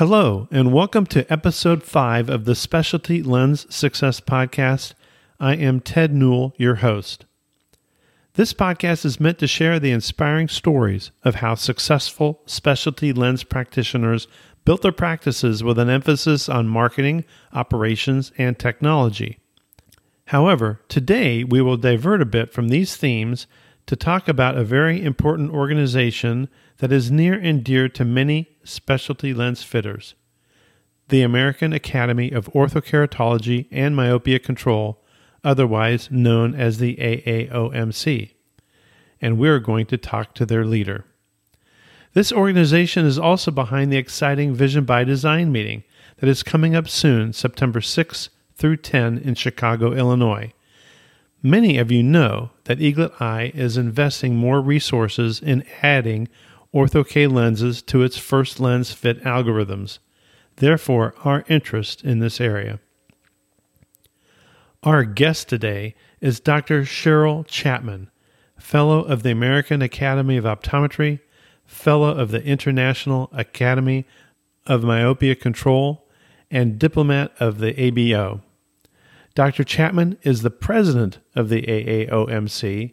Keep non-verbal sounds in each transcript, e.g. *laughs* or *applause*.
Hello, and welcome to episode 5 of the Specialty Lens Success Podcast. I am Ted Newell, your host. This podcast is meant to share the inspiring stories of how successful specialty lens practitioners built their practices with an emphasis on marketing, operations, and technology. However, today we will divert a bit from these themes to talk about a very important organization that is near and dear to many specialty lens fitters the American Academy of Orthokeratology and Myopia Control, otherwise known as the AAOMC. And we're going to talk to their leader. This organization is also behind the exciting Vision by Design meeting that is coming up soon, September 6 through 10 in Chicago, Illinois. Many of you know that Eaglet Eye is investing more resources in adding Ortho-K lenses to its first lens fit algorithms, therefore, our interest in this area. Our guest today is Dr. Cheryl Chapman, Fellow of the American Academy of Optometry, Fellow of the International Academy of Myopia Control, and Diplomat of the ABO. Dr. Chapman is the president of the AAOMC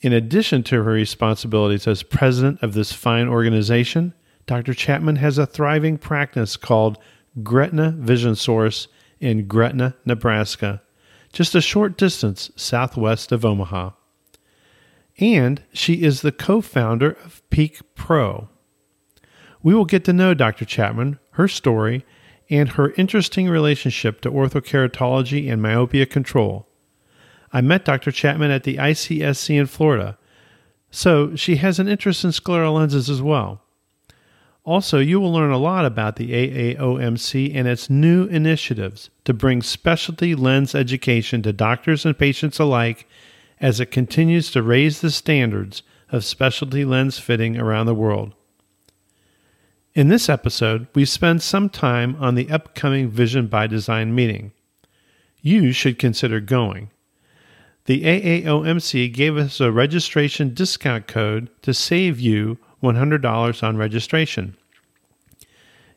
in addition to her responsibilities as president of this fine organization, Dr. Chapman has a thriving practice called Gretna Vision Source in Gretna, Nebraska, just a short distance southwest of Omaha. And she is the co founder of Peeq Pro. We will get to know Dr. Chapman, her story, and her interesting relationship to orthokeratology and myopia control. I met Dr. Chapman at the ICSC in Florida, so she has an interest in scleral lenses as well. Also, you will learn a lot about the AAOMC and its new initiatives to bring specialty lens education to doctors and patients alike as it continues to raise the standards of specialty lens fitting around the world. In this episode, we spend some time on the upcoming Vision by Design meeting. You should consider going the AAOMC gave us a registration discount code to save you $100 on registration.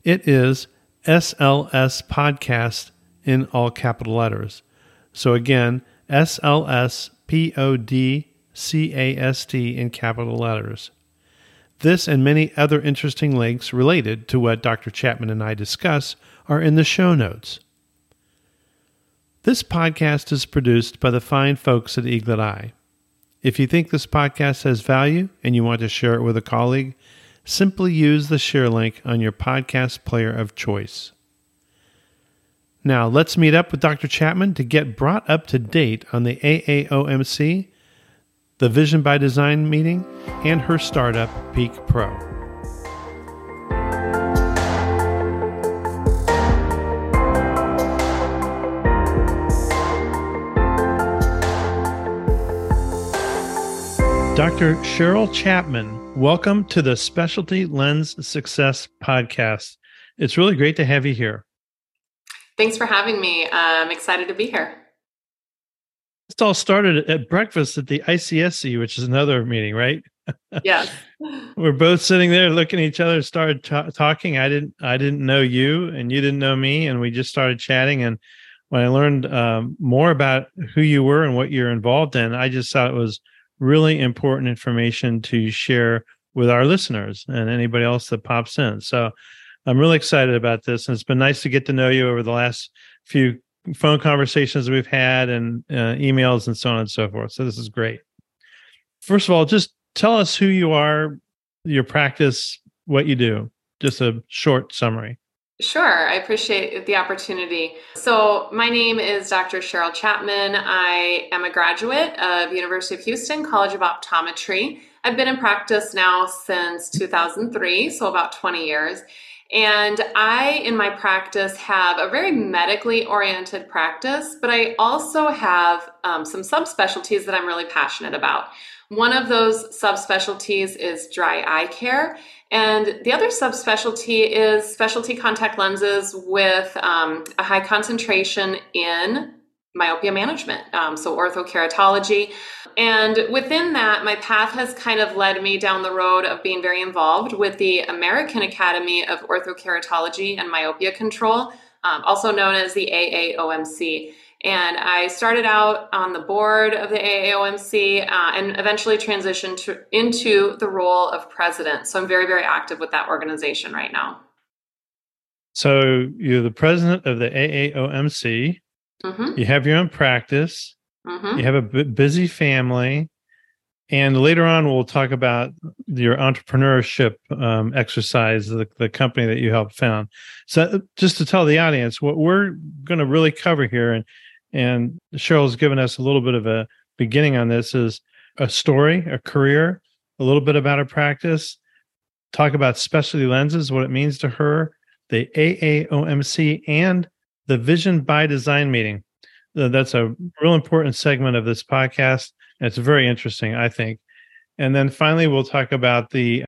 It is SLS Podcast in all capital letters. So again, SLS P O D C A S T in capital letters. This and many other interesting links related to what Dr. Chapman and I discuss are in the show notes. This podcast is produced by the fine folks at Eaglet Eye. If you think this podcast has value and you want to share it with a colleague, simply use the share link on your podcast player of choice. Now, let's meet up with Dr. Chapman to get brought up to date on the AAOMC, the Vision by Design meeting, and her startup, Peeq Pro. Dr. Cheryl Chapman, welcome to the Specialty Lens Success Podcast. It's really great to have you here. Thanks for having me. I'm excited to be here. It all started at breakfast at the ICSC, which is another meeting, right? Yes. *laughs* We're both sitting there looking at each other, started t- talking. I didn't, I didn't know you, and you didn't know me, and we just started chatting. And when I learned um, more about who you were and what you're involved in, I just thought it was really important information to share with our listeners and anybody else that pops in. So I'm really excited about this. And it's been nice to get to know you over the last few phone conversations we've had and uh, emails and so on and so forth. So this is great. First of all, just tell us who you are, your practice, what you do. Just a short summary. Sure, I appreciate the opportunity. So, my name is Dr. Cheryl Chapman. I am a graduate of University of Houston College of Optometry. I've been in practice now since 2003, so about 20 years. And I, in my practice, have a very medically oriented practice, but I also have um, some subspecialties that I'm really passionate about. One of those subspecialties is dry eye care. And the other subspecialty is specialty contact lenses with um, a high concentration in myopia management, um, so orthokeratology. And within that, my path has kind of led me down the road of being very involved with the American Academy of Orthokeratology and Myopia Control, um, also known as the AAOMC. And I started out on the board of the AAOMC uh, and eventually transitioned to, into the role of president. So I'm very, very active with that organization right now. So you're the president of the AAOMC. Mm-hmm. You have your own practice. Mm-hmm. You have a b- busy family. And later on, we'll talk about your entrepreneurship um, exercise, the, the company that you helped found. So, just to tell the audience, what we're going to really cover here, and and Cheryl's given us a little bit of a beginning on this, is a story, a career, a little bit about her practice, talk about specialty lenses, what it means to her, the AAOMC, and the Vision by Design meeting. That's a real important segment of this podcast. And it's very interesting, I think. And then finally, we'll talk about the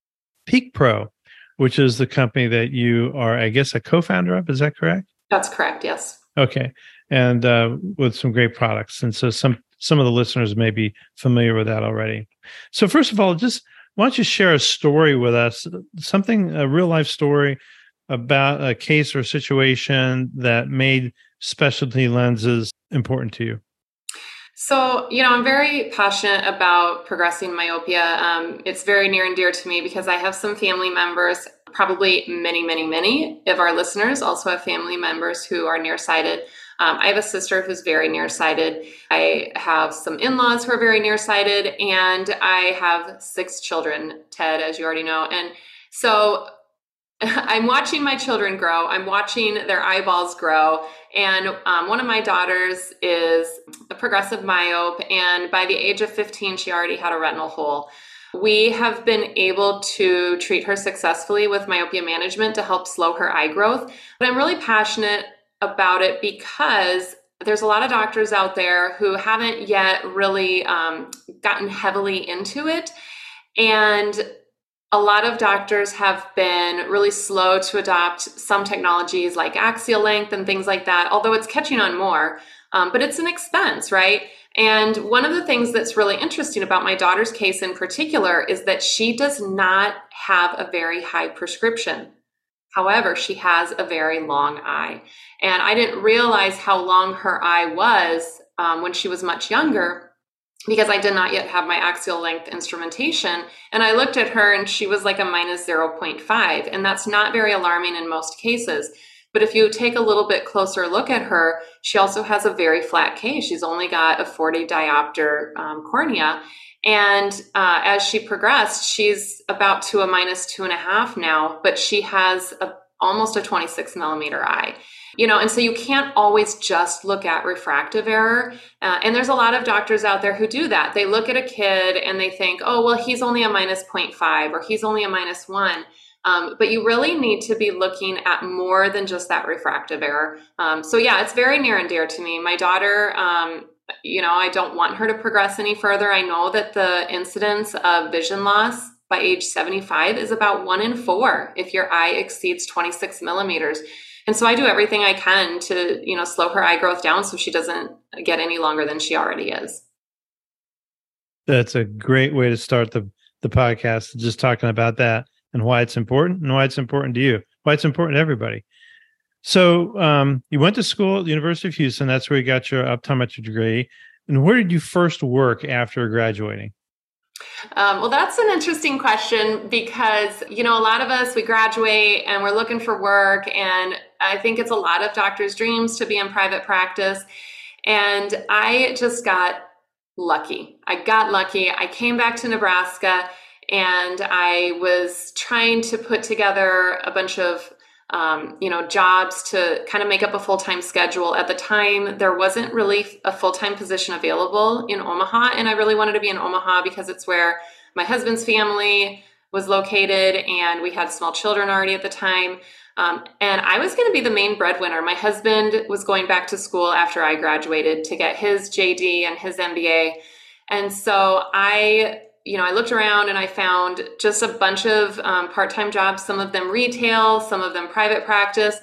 Peeq Pro, which is the company that you are, I guess, a co founder of. Is that correct? That's correct, yes. Okay. And uh, with some great products. And so some some of the listeners may be familiar with that already. So first of all, just why don't you share a story with us, something a real life story about a case or situation that made specialty lenses important to you? So, you know, I'm very passionate about progressing myopia. Um, it's very near and dear to me because I have some family members, probably many, many, many of our listeners also have family members who are nearsighted. Um, I have a sister who's very nearsighted. I have some in laws who are very nearsighted, and I have six children, Ted, as you already know. And so *laughs* I'm watching my children grow. I'm watching their eyeballs grow. And um, one of my daughters is a progressive myope. And by the age of 15, she already had a retinal hole. We have been able to treat her successfully with myopia management to help slow her eye growth. But I'm really passionate about it because there's a lot of doctors out there who haven't yet really um, gotten heavily into it. And a lot of doctors have been really slow to adopt some technologies like axial length and things like that, although it's catching on more. Um, but it's an expense, right? And one of the things that's really interesting about my daughter's case in particular is that she does not have a very high prescription. However, she has a very long eye. And I didn't realize how long her eye was um, when she was much younger because I did not yet have my axial length instrumentation. And I looked at her and she was like a minus 0.5. And that's not very alarming in most cases. But if you take a little bit closer look at her, she also has a very flat case. She's only got a 40 diopter um, cornea. And uh, as she progressed, she's about to a minus two and a half now, but she has a, almost a 26 millimeter eye. You know and so you can't always just look at refractive error uh, and there's a lot of doctors out there who do that. They look at a kid and they think oh well he's only a minus 0.5 or he's only a minus 1 um, but you really need to be looking at more than just that refractive error. Um, so yeah it's very near and dear to me. My daughter um, you know i don't want her to progress any further i know that the incidence of vision loss by age 75 is about one in four if your eye exceeds 26 millimeters and so I do everything I can to, you know, slow her eye growth down so she doesn't get any longer than she already is. That's a great way to start the the podcast, just talking about that and why it's important and why it's important to you, why it's important to everybody. So um, you went to school at the University of Houston. That's where you got your optometry degree. And where did you first work after graduating? Um, well, that's an interesting question because, you know, a lot of us, we graduate and we're looking for work. And I think it's a lot of doctors' dreams to be in private practice. And I just got lucky. I got lucky. I came back to Nebraska and I was trying to put together a bunch of um, you know, jobs to kind of make up a full time schedule. At the time, there wasn't really a full time position available in Omaha, and I really wanted to be in Omaha because it's where my husband's family was located, and we had small children already at the time. Um, and I was going to be the main breadwinner. My husband was going back to school after I graduated to get his JD and his MBA. And so I you know, I looked around and I found just a bunch of um, part time jobs, some of them retail, some of them private practice.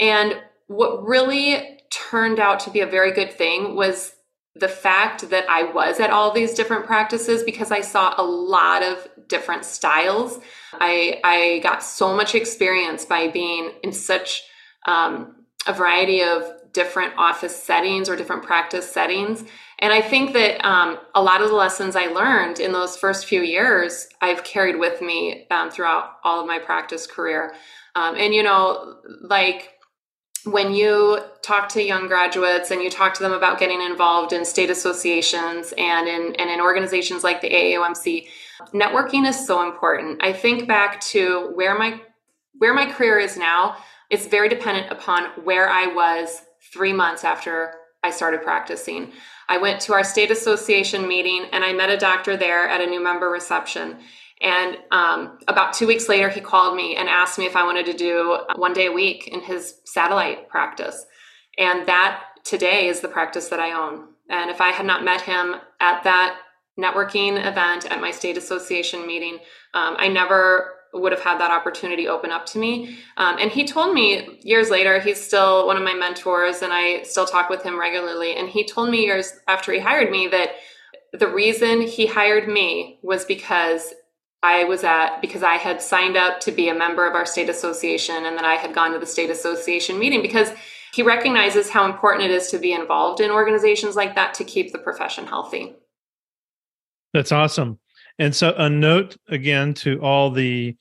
And what really turned out to be a very good thing was the fact that I was at all these different practices because I saw a lot of different styles. I I got so much experience by being in such um, a variety of different office settings or different practice settings. And I think that um, a lot of the lessons I learned in those first few years, I've carried with me um, throughout all of my practice career. Um, and, you know, like when you talk to young graduates and you talk to them about getting involved in state associations and in, and in organizations like the AAOMC, networking is so important. I think back to where my where my career is now, it's very dependent upon where I was three months after I started practicing. I went to our state association meeting and I met a doctor there at a new member reception. And um, about two weeks later, he called me and asked me if I wanted to do one day a week in his satellite practice. And that today is the practice that I own. And if I had not met him at that networking event at my state association meeting, um, I never would have had that opportunity open up to me. Um, and he told me years later, he's still one of my mentors, and I still talk with him regularly. And he told me years after he hired me that the reason he hired me was because I was at because I had signed up to be a member of our state association and that I had gone to the state association meeting because he recognizes how important it is to be involved in organizations like that to keep the profession healthy. That's awesome. And so, a note again to all the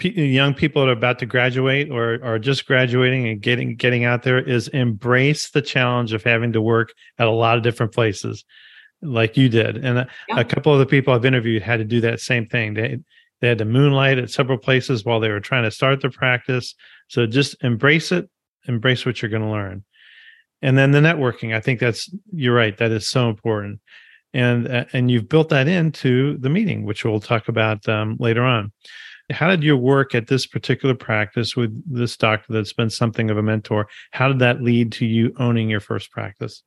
young people that are about to graduate or are just graduating and getting getting out there is embrace the challenge of having to work at a lot of different places like you did. And a, yeah. a couple of the people i've interviewed had to do that same thing. They they had to moonlight at several places while they were trying to start their practice. So just embrace it embrace what you're going to learn. And then the networking i think that's you're right that is so important and uh, and you've built that into the meeting, which we'll talk about um, later on. How did your work at this particular practice with this doctor that's been something of a mentor? How did that lead to you owning your first practice?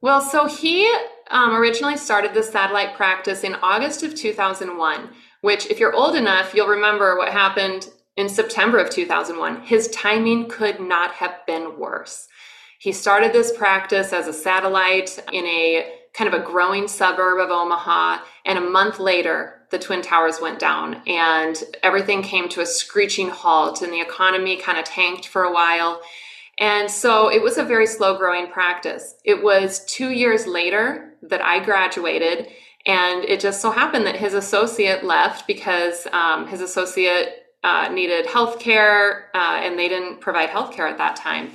Well, so he um, originally started the satellite practice in August of 2001, which, if you're old enough, you'll remember what happened in September of 2001. His timing could not have been worse. He started this practice as a satellite in a kind of a growing suburb of Omaha. And a month later, the Twin Towers went down and everything came to a screeching halt, and the economy kind of tanked for a while. And so it was a very slow growing practice. It was two years later that I graduated, and it just so happened that his associate left because um, his associate uh, needed health care uh, and they didn't provide health care at that time.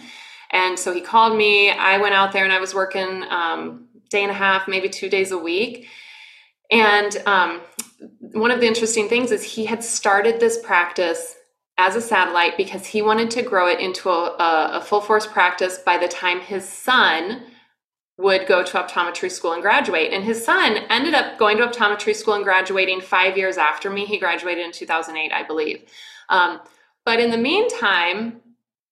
And so he called me. I went out there and I was working um, day and a half, maybe two days a week. And um, one of the interesting things is he had started this practice as a satellite because he wanted to grow it into a, a, full force practice by the time his son would go to optometry school and graduate. And his son ended up going to optometry school and graduating five years after me. He graduated in 2008, I believe. Um, but in the meantime,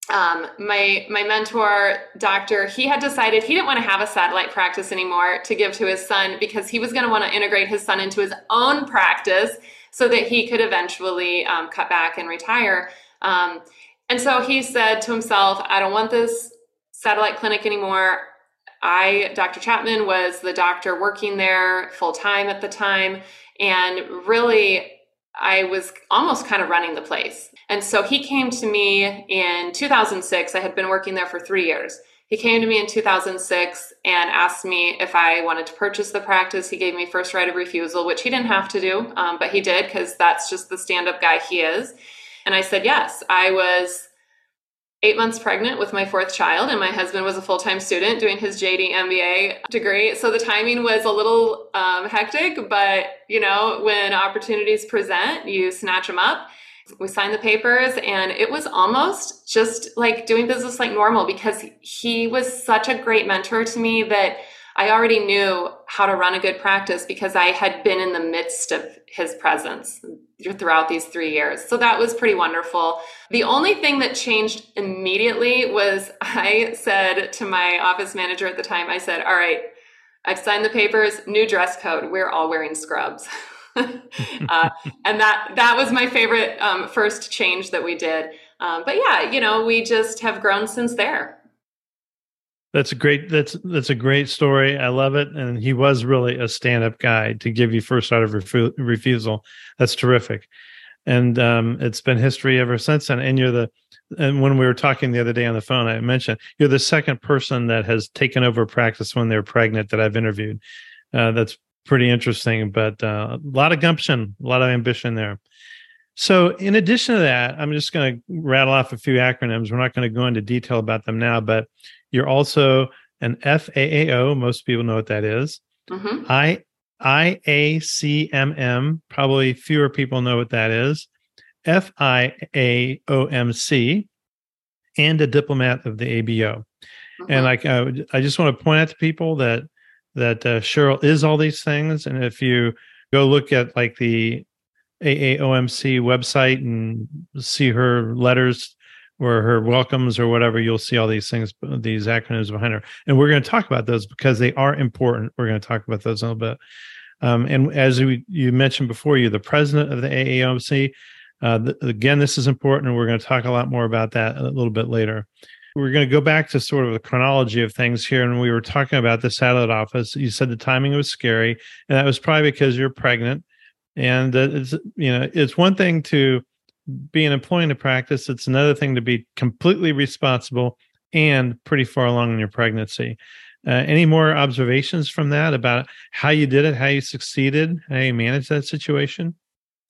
um, my my mentor doctor he had decided he didn't want to have a satellite practice anymore to give to his son because he was going to want to integrate his son into his own practice so that he could eventually um, cut back and retire. Um, and so he said to himself i don't want this satellite clinic anymore. I dr chapman was the doctor working there full time at the time and really I was almost kind of running the place. And so he came to me in 2006. I had been working there for three years. He came to me in 2006 and asked me if I wanted to purchase the practice. He gave me first right of refusal, which he didn't have to do, um, but he did because that's just the stand up guy he is. And I said yes. I was eight months pregnant with my fourth child, and my husband was a full time student doing his JD MBA degree. So the timing was a little um, hectic, but you know, when opportunities present, you snatch them up. We signed the papers, and it was almost just like doing business like normal because he was such a great mentor to me that I already knew how to run a good practice because I had been in the midst of his presence throughout these three years. So that was pretty wonderful. The only thing that changed immediately was *laughs* I said to my office manager at the time, I said, All right, I've signed the papers, new dress code. We're all wearing scrubs. *laughs* uh, and that that was my favorite um, first change that we did. Um, but yeah, you know, we just have grown since there. That's a great. That's that's a great story. I love it, and he was really a stand-up guy to give you first out of refu- refusal. That's terrific, and um, it's been history ever since then. And you're the and when we were talking the other day on the phone, I mentioned you're the second person that has taken over practice when they're pregnant that I've interviewed. Uh, that's pretty interesting, but uh, a lot of gumption, a lot of ambition there. So, in addition to that, I'm just going to rattle off a few acronyms. We're not going to go into detail about them now, but you're also an FAAO. Most people know what that is. Mm-hmm. I IACMM. Probably fewer people know what that is. FIAOMC, and a diplomat of the ABO. Mm-hmm. And like, uh, I just want to point out to people that that uh, Cheryl is all these things. And if you go look at like the AAOMC website and see her letters or her welcomes or whatever, you'll see all these things, these acronyms behind her. And we're going to talk about those because they are important. We're going to talk about those a little bit. Um, and as we, you mentioned before, you're the president of the AAOMC. Uh, th- again, this is important, and we're going to talk a lot more about that a little bit later. We're going to go back to sort of the chronology of things here. And we were talking about the satellite office. You said the timing was scary, and that was probably because you're pregnant. And uh, it's you know it's one thing to be an employee in a practice. It's another thing to be completely responsible and pretty far along in your pregnancy. Uh, any more observations from that about how you did it, how you succeeded, how you managed that situation?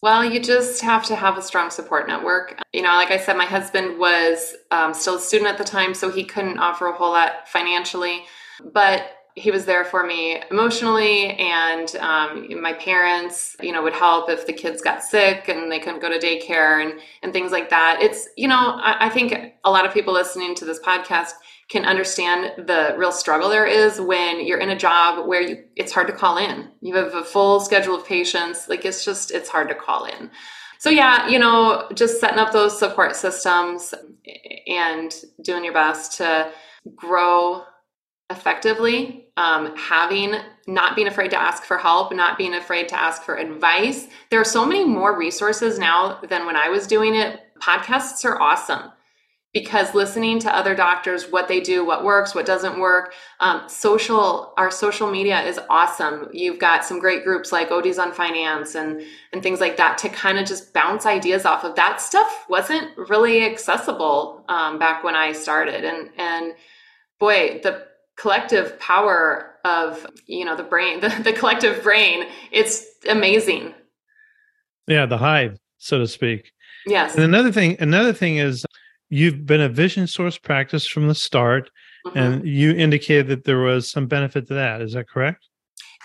Well, you just have to have a strong support network. You know, like I said, my husband was um, still a student at the time, so he couldn't offer a whole lot financially, but he was there for me emotionally, and um, my parents, you know, would help if the kids got sick and they couldn't go to daycare and and things like that. It's you know, I, I think a lot of people listening to this podcast can understand the real struggle there is when you're in a job where you it's hard to call in. You have a full schedule of patients. Like it's just it's hard to call in. So yeah, you know, just setting up those support systems and doing your best to grow effectively um, having not being afraid to ask for help not being afraid to ask for advice. There are so many more resources now than when i was doing it. Podcasts are awesome because listening to other doctors what they do what works what doesn't work um, social our social media is awesome. You've got some great groups like ODs on finance and and things like that to kind of just bounce ideas off of. That stuff wasn't really accessible um, back when i started. And and boy the collective power of you know the brain *laughs* the, the collective brain it's amazing. Yeah the hive so to speak. Yes. And another thing another thing is you've been a vision source practice from the start mm-hmm. and you indicated that there was some benefit to that. Is that correct?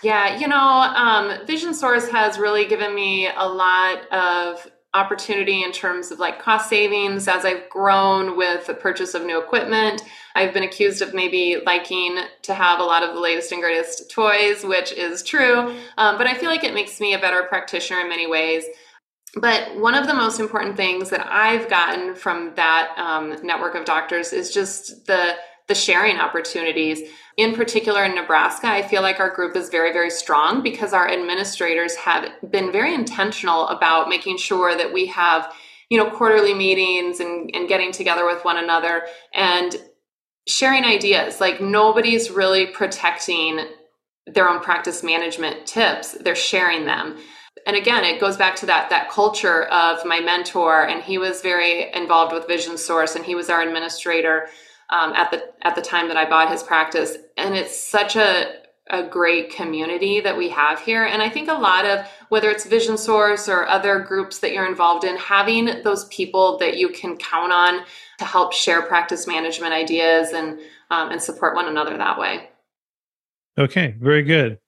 Yeah you know um, vision source has really given me a lot of opportunity in terms of like cost savings as I've grown with the purchase of new equipment. I've been accused of maybe liking to have a lot of the latest and greatest toys, which is true, um, but I feel like it makes me a better practitioner in many ways. But one of the most important things that I've gotten from that um, network of doctors is just the the sharing opportunities. In particular, in Nebraska, I feel like our group is very, very strong because our administrators have been very intentional about making sure that we have, you know, quarterly meetings and, and getting together with one another and sharing ideas. Like nobody's really protecting their own practice management tips, they're sharing them. And again it goes back to that that culture of my mentor and he was very involved with vision source and he was our administrator um, at the at the time that i bought his practice. And it's such a a great community that we have here. And i think a lot of whether it's vision source or other groups that you're involved in having those people that you can count on to help share practice management ideas and um, and support one another that way. Okay very good.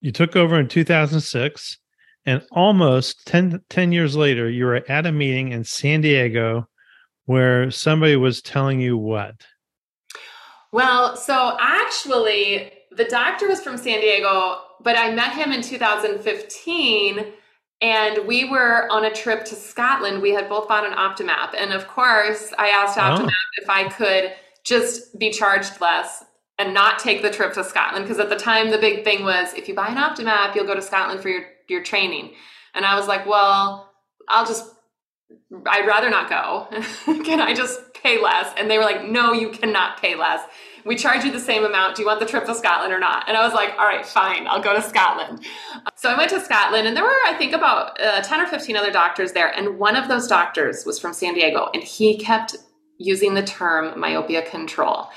You took over in 2006 and almost 10, 10 years later, you were at a meeting in San Diego where somebody was telling you what? Well, so actually, the doctor was from San Diego, but I met him in 2015 and we were on a trip to Scotland. We had both bought an Optomap. And of course, I asked oh. Optomap oh. if I could just be charged less and not take the trip to Scotland. Because at the time, the big thing was if you buy an Optomap, you'll go to Scotland for your your training. And I was like, well, I'll just, I'd rather not go. *laughs* Can I just pay less? And they were like, no, you cannot pay less. we charge you the same amount. Do you want the trip to Scotland or not? And I was like, all right, fine, I'll go to Scotland. So I went to Scotland, and there were, I think, about uh, 10 or 15 other doctors there. And one of those doctors was from San Diego, and he kept using the term myopia control.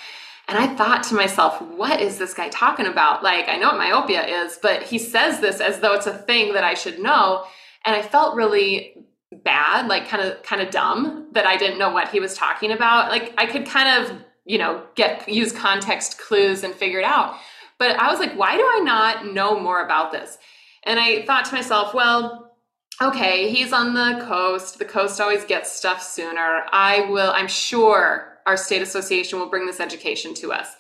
And I thought to myself, what is this guy talking about? Like, I know what myopia is, but he says this as though it's a thing that I should know. And I felt really bad, like kind of kind of dumb that I didn't know what he was talking about. Like I could kind of, you know, get use context clues and figure it out. But I was like, why do I not know more about this? And I thought to myself, well, okay, he's on the coast. The coast always gets stuff sooner. I will, I'm sure our state association will bring this education to us.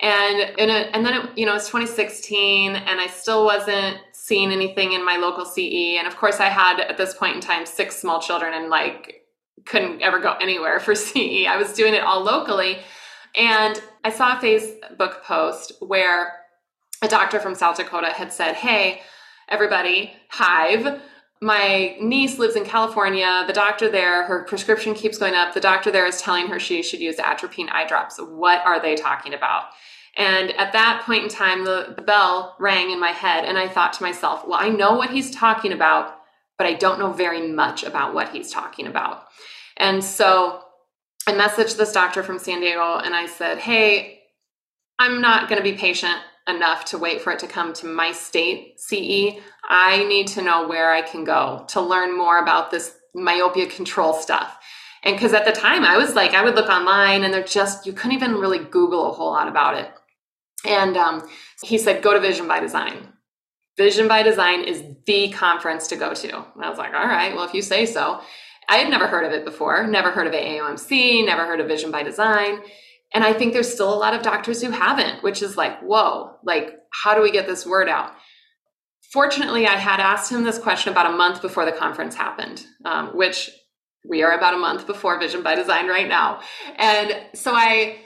And in a, and then it, you know it's 2016, and I still wasn't seeing anything in my local CE. And of course, I had at this point in time six small children, and like couldn't ever go anywhere for *laughs* CE. I was doing it all locally, and I saw a Facebook post where a doctor from South Dakota had said, "Hey, everybody, Hive." my niece lives in California. The doctor there, her prescription keeps going up. The doctor there is telling her she should use atropine eye drops. What are they talking about? And at that point in time, the, bell rang in my head, and I thought to myself, well, I know what he's talking about, but I don't know very much about what he's talking about. And so I messaged this doctor from San Diego and I said, hey, I'm not going to be patient enough to wait for it to come to my state CE. I need to know where I can go to learn more about this myopia control stuff. And because at the time I was like, I would look online and they're just, you couldn't even really Google a whole lot about it. And um, he said, go to Vision by Design. Vision by Design is the conference to go to. And I was like, all right, well, if you say so. I had never heard of it before, never heard of AAOMC, never heard of Vision by Design. And I think there's still a lot of doctors who haven't, which is like, whoa, like, how do we get this word out? Fortunately, I had asked him this question about a month before the conference happened, um, which we are about a month before Vision by Design right now. And so I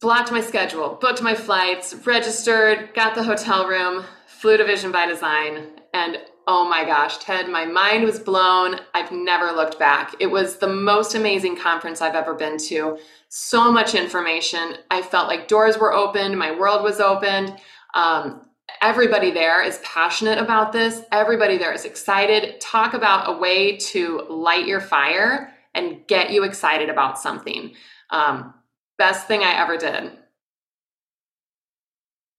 blocked my schedule, booked my flights, registered, got the hotel room, flew to Vision by Design, and oh my gosh, Ted, my mind was blown. I've never looked back. It was the most amazing conference I've ever been to. So much information. I felt like doors were opened, my world was opened. Um, everybody there is passionate about this. Everybody there is excited. Talk about a way to light your fire and get you excited about something. Um, best thing I ever did.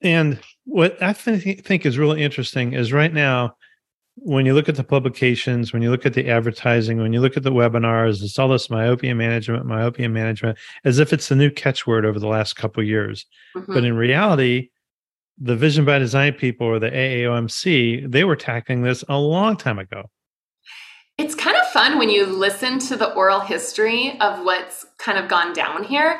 And what I th- think is really interesting is right now, when you look at the publications, when you look at the advertising, when you look at the webinars, it's all this myopia management, myopia management, as if it's the new catchword over the last couple years. Mm-hmm. But in reality, the Vision by Design people or the AAOMC, they were tackling this a long time ago. It's kind of fun when you listen to the oral history of what's kind of gone down here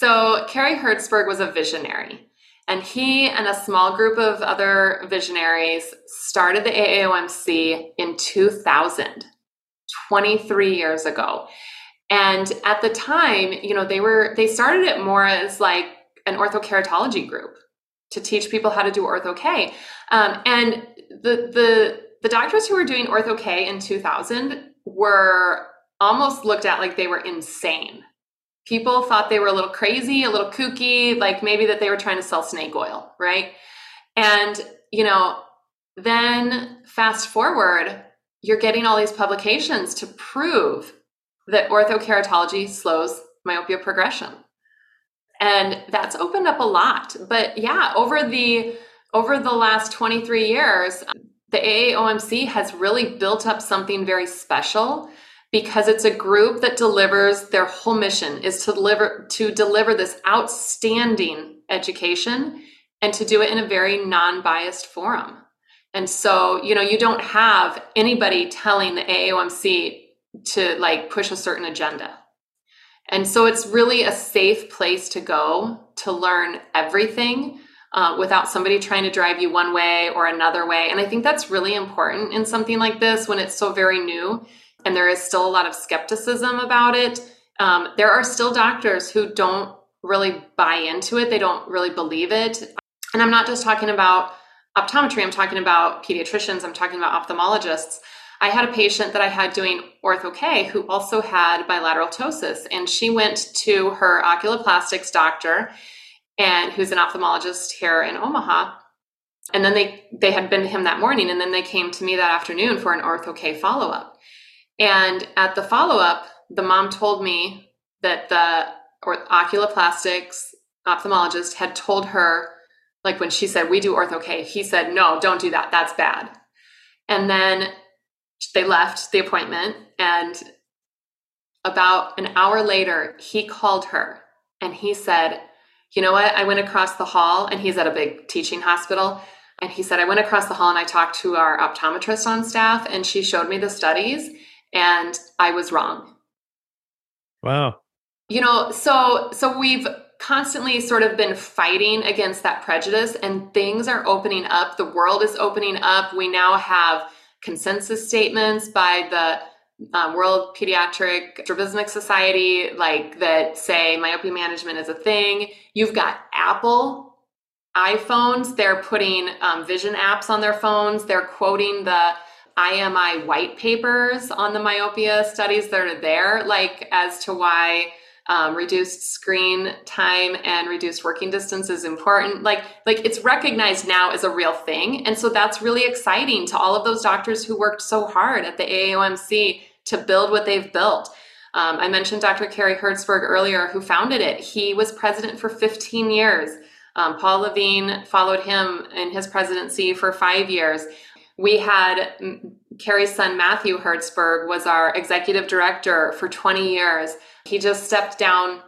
so, Cary Hertzberg was a visionary, and he and a small group of other visionaries started the AAOMC in 2000, 23 years ago. And at the time, you know, they were they started it more as like an orthokeratology group to teach people how to do ortho K. Um, and the the the doctors who were doing ortho K in 2000 were almost looked at like they were insane people thought they were a little crazy, a little kooky, like maybe that they were trying to sell snake oil, right? And, you know, then fast forward, you're getting all these publications to prove that orthokeratology slows myopia progression. And that's opened up a lot. But yeah, over the over the last 23 years, the AAOMC has really built up something very special because it's a group that delivers their whole mission is to deliver to deliver this outstanding education and to do it in a very non-biased forum. And so, you know, you don't have anybody telling the AAOMC to like push a certain agenda. And so it's really a safe place to go to learn everything uh, without somebody trying to drive you one way or another way. And I think that's really important in something like this when it's so very new and there is still a lot of skepticism about it. Um, there are still doctors who don't really buy into it, they don't really believe it. And I'm not just talking about optometry, I'm talking about pediatricians, I'm talking about ophthalmologists. I had a patient that I had doing ortho-K who also had bilateral ptosis, and she went to her oculoplastics doctor, and who's an ophthalmologist here in Omaha. And then they they had been to him that morning, and then they came to me that afternoon for an ortho-K follow-up. And at the follow-up, the mom told me that the or oculoplastics ophthalmologist had told her, like when she said, We do ortho-K, he said, No, don't do that. That's bad. And then they left the appointment and about an hour later he called her and he said you know what i went across the hall and he's at a big teaching hospital and he said i went across the hall and i talked to our optometrist on staff and she showed me the studies and i was wrong. Wow. You know so so we've constantly sort of been fighting against that prejudice and things are opening up. The world is opening up. We now have consensus statements by the um, World Pediatric Strabismic Society, like that say myopia management is a thing. You've got Apple iPhones, they're putting um, vision apps on their phones, they're quoting the IMI white papers on the myopia studies that are there, like as to why um, reduced screen time and reduced working distance is important. Like like it's recognized now as a real thing and so that's really exciting to all of those doctors who worked so hard at the aomc to build what they've built. Um, i mentioned dr Cary Hertzberg earlier who founded it. He was president for 15 years. Um, paul levine followed him in his presidency for five years we had mm, Cary's son Matthew Hertzberg was our executive director for 20 years. He just stepped down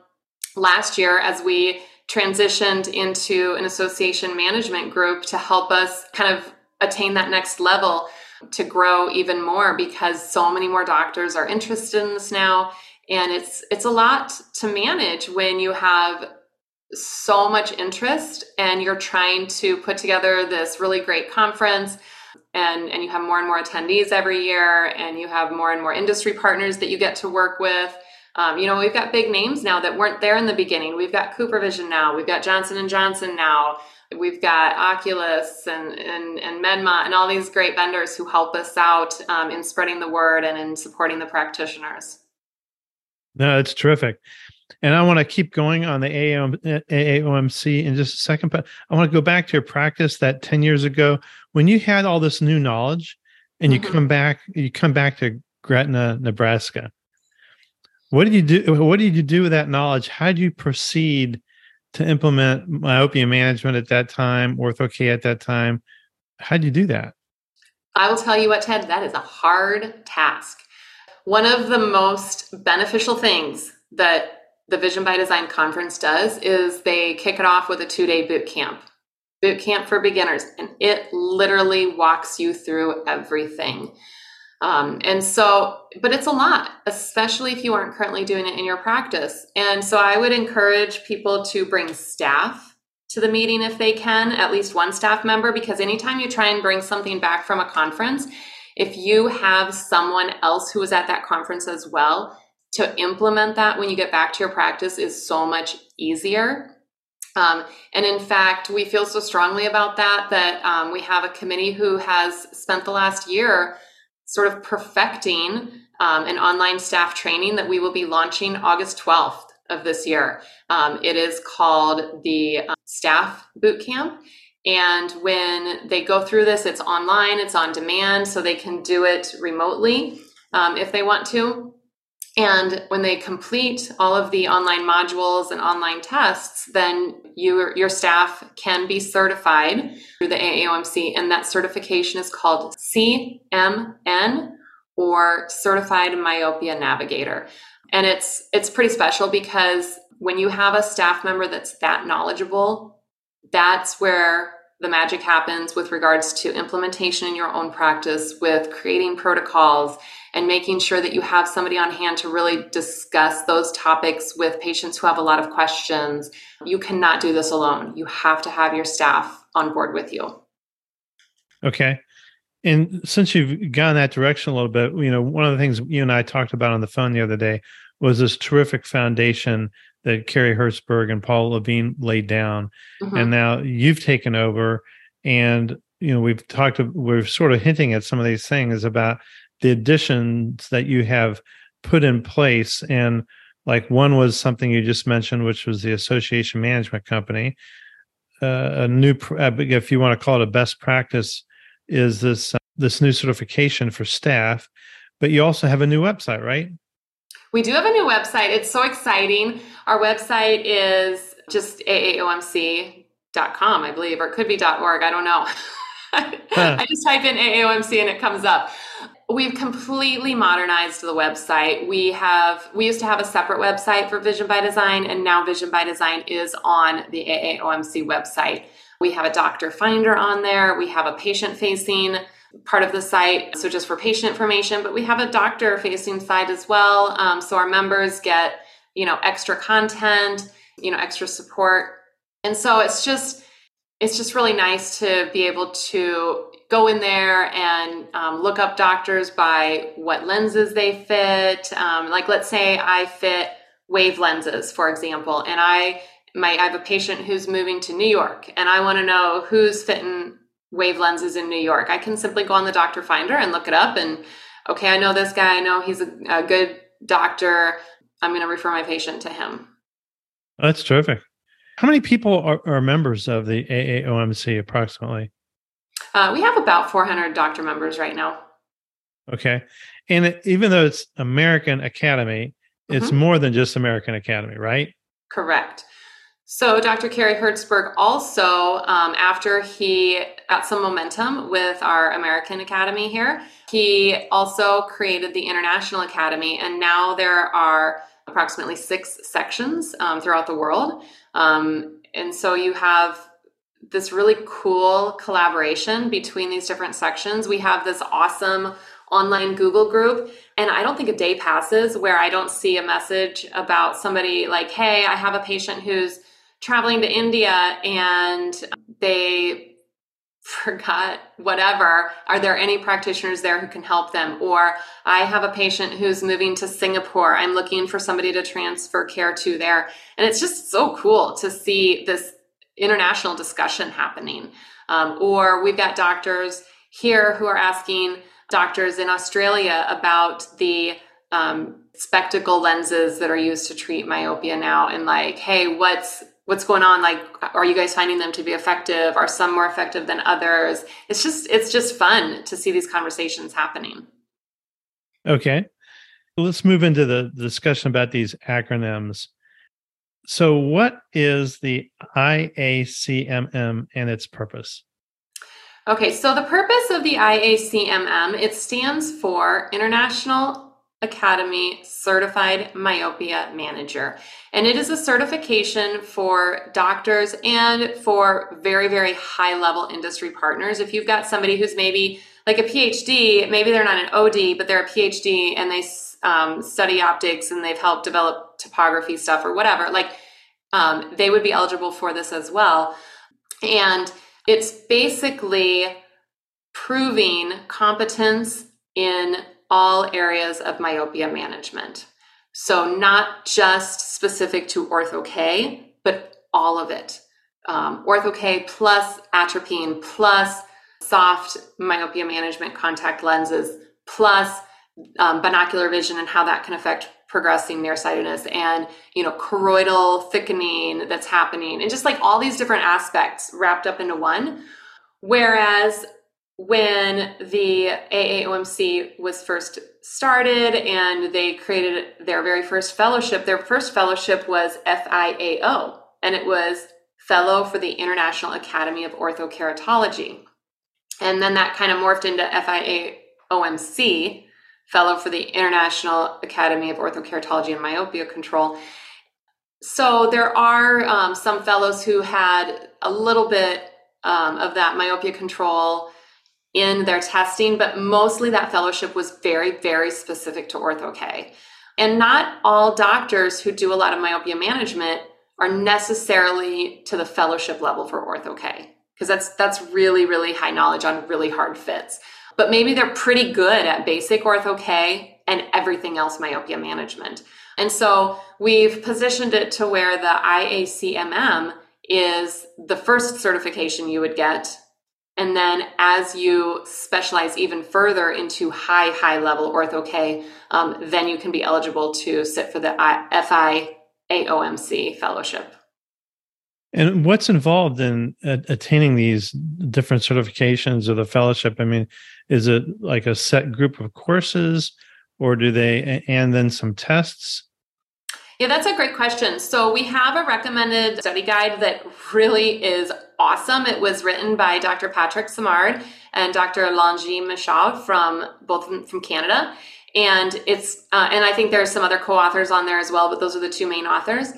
last year as we transitioned into an association management group to help us kind of attain that next level to grow even more because so many more doctors are interested in this now and it's it's a lot to manage when you have so much interest and you're trying to put together this really great conference and and you have more and more attendees every year and you have more and more industry partners that you get to work with. Um, you know we've got big names now that weren't there in the beginning. We've got CooperVision now. We've got johnson and johnson now. We've got oculus and and, and Medmont and all these great vendors who help us out um, in spreading the word and in supporting the practitioners no it's terrific and I want to keep going on the AAOMC in just a second, but I want to go back to your practice that 10 years ago when you had all this new knowledge and you mm-hmm. come back, you come back to Gretna, Nebraska. What did you do? What did you do with that knowledge? How did you proceed to implement myopia management at that time, ortho-K at that time? How did you do that? I will tell you what, Ted, that is a hard task. One of the most beneficial things that the Vision by Design conference does is they kick it off with a two day boot camp, boot camp for beginners, and it literally walks you through everything. Um, and so, but it's a lot, especially if you aren't currently doing it in your practice. And so, I would encourage people to bring staff to the meeting if they can, at least one staff member, because anytime you try and bring something back from a conference, if you have someone else who was at that conference as well, to implement that when you get back to your practice is so much easier. Um, and in fact, we feel so strongly about that that um, we have a committee who has spent the last year sort of perfecting um, an online staff training that we will be launching August 12th of this year. Um, it is called the uh, Staff Boot Camp. And when they go through this, it's online, it's on demand, so they can do it remotely um, if they want to. And when they complete all of the online modules and online tests, then you, your staff can be certified through the AAOMC. And that certification is called CMN or Certified Myopia Navigator. And it's, it's pretty special because when you have a staff member that's that knowledgeable, that's where the magic happens with regards to implementation in your own practice, with creating protocols and making sure that you have somebody on hand to really discuss those topics with patients who have a lot of questions. You cannot do this alone. You have to have your staff on board with you. Okay. And since you've gone that direction a little bit, you know, one of the things you and I talked about on the phone the other day was this terrific foundation that Cary Hertzberg and Paul Levine laid down. Mm-hmm. And now you've taken over and you know, we've talked we're sort of hinting at some of these things about the additions that you have put in place and like one was something you just mentioned which was the association management company uh, a new uh, if you want to call it a best practice is this uh, this new certification for staff but you also have a new website right we do have a new website it's so exciting our website is just aaomc.com i believe or it could be .org i don't know *laughs* I just type in AAOMC and it comes up. We've completely modernized the website. We have we used to have a separate website for Vision by Design, and now Vision by Design is on the AAOMC website. We have a doctor finder on there. We have a patient facing part of the site, so just for patient information, but we have a doctor facing site as well. Um, so our members get you know extra content, you know extra support, and so it's just it's just really nice to be able to go in there and um, look up doctors by what lenses they fit. Um, like, let's say I fit wave lenses, for example, and I my I have a patient who's moving to New York, and I want to know who's fitting wave lenses in New York. I can simply go on the doctor finder and look it up, and okay, I know this guy. I know he's a, a good doctor. I'm going to refer my patient to him. That's terrific. How many people are, are members of the AAOMC approximately? Uh, we have about 400 doctor members right now. Okay. And it, even though it's American Academy, it's mm-hmm. more than just American Academy, right? Correct. So, Dr. Cary Herzberg also, um, after he got some momentum with our American Academy here, he also created the International Academy. And now there are approximately six sections um, throughout the world. Um, and so you have this really cool collaboration between these different sections. We have this awesome online Google group. And I don't think a day passes where I don't see a message about somebody like, hey, I have a patient who's traveling to India and they forgot whatever. Are there any practitioners there who can help them? Or i have a patient who's moving to singapore. I'm looking for somebody to transfer care to there. And it's just so cool to see this international discussion happening. Um, or we've got doctors here who are asking doctors in australia about the um, spectacle lenses that are used to treat myopia now and like hey what's what's going on like are you guys finding them to be effective? Are some more effective than others? It's just it's just fun to see these conversations happening. Okay. Let's move into the discussion about these acronyms. So what is the iacmm and its purpose? Okay so the purpose of the iacmm it stands for international Academy Certified Myopia Manager. And it is a certification for doctors and for very, very high level industry partners. If you've got somebody who's maybe like a PhD, maybe they're not an OD, but they're a PhD and they um, study optics and they've helped develop topography stuff or whatever, like um, they would be eligible for this as well. And it's basically proving competence in all areas of myopia management. So, not just specific to ortho-K, but all of it. Um, ortho-K plus atropine plus soft myopia management contact lenses plus um, binocular vision and how that can affect progressing nearsightedness and you know choroidal thickening that's happening and just like all these different aspects wrapped up into one whereas when the AAOMC was first started and they created their very first fellowship, their first fellowship was FIAO, and it was Fellow for the International Academy of Orthokeratology. And then that kind of morphed into FIAOMC, Fellow for the International Academy of Orthokeratology and Myopia Control. So there are um, some fellows who had a little bit um, of that myopia control in their testing, but mostly that fellowship was very, very specific to ortho-K. And not all doctors who do a lot of myopia management are necessarily to the fellowship level for ortho-K because that's that's really really high knowledge on really hard fits. But maybe they're pretty good at basic ortho-K and everything else myopia management. And so we've positioned it to where the IACMM is the first certification you would get And then as you specialize even further into high, high level ortho K, um, then you can be eligible to sit for the FI AOMC fellowship. And what's involved in attaining these different certifications or the fellowship? I mean, is it like a set group of courses or do they, and then some tests? Yeah, that's a great question. So we have a recommended study guide that really is awesome. It was written by Dr. Patrick Simard and Dr. Langis Michaud from both from Canada. And it's uh, and I think there's some other co-authors on there as well, but those are the two main authors.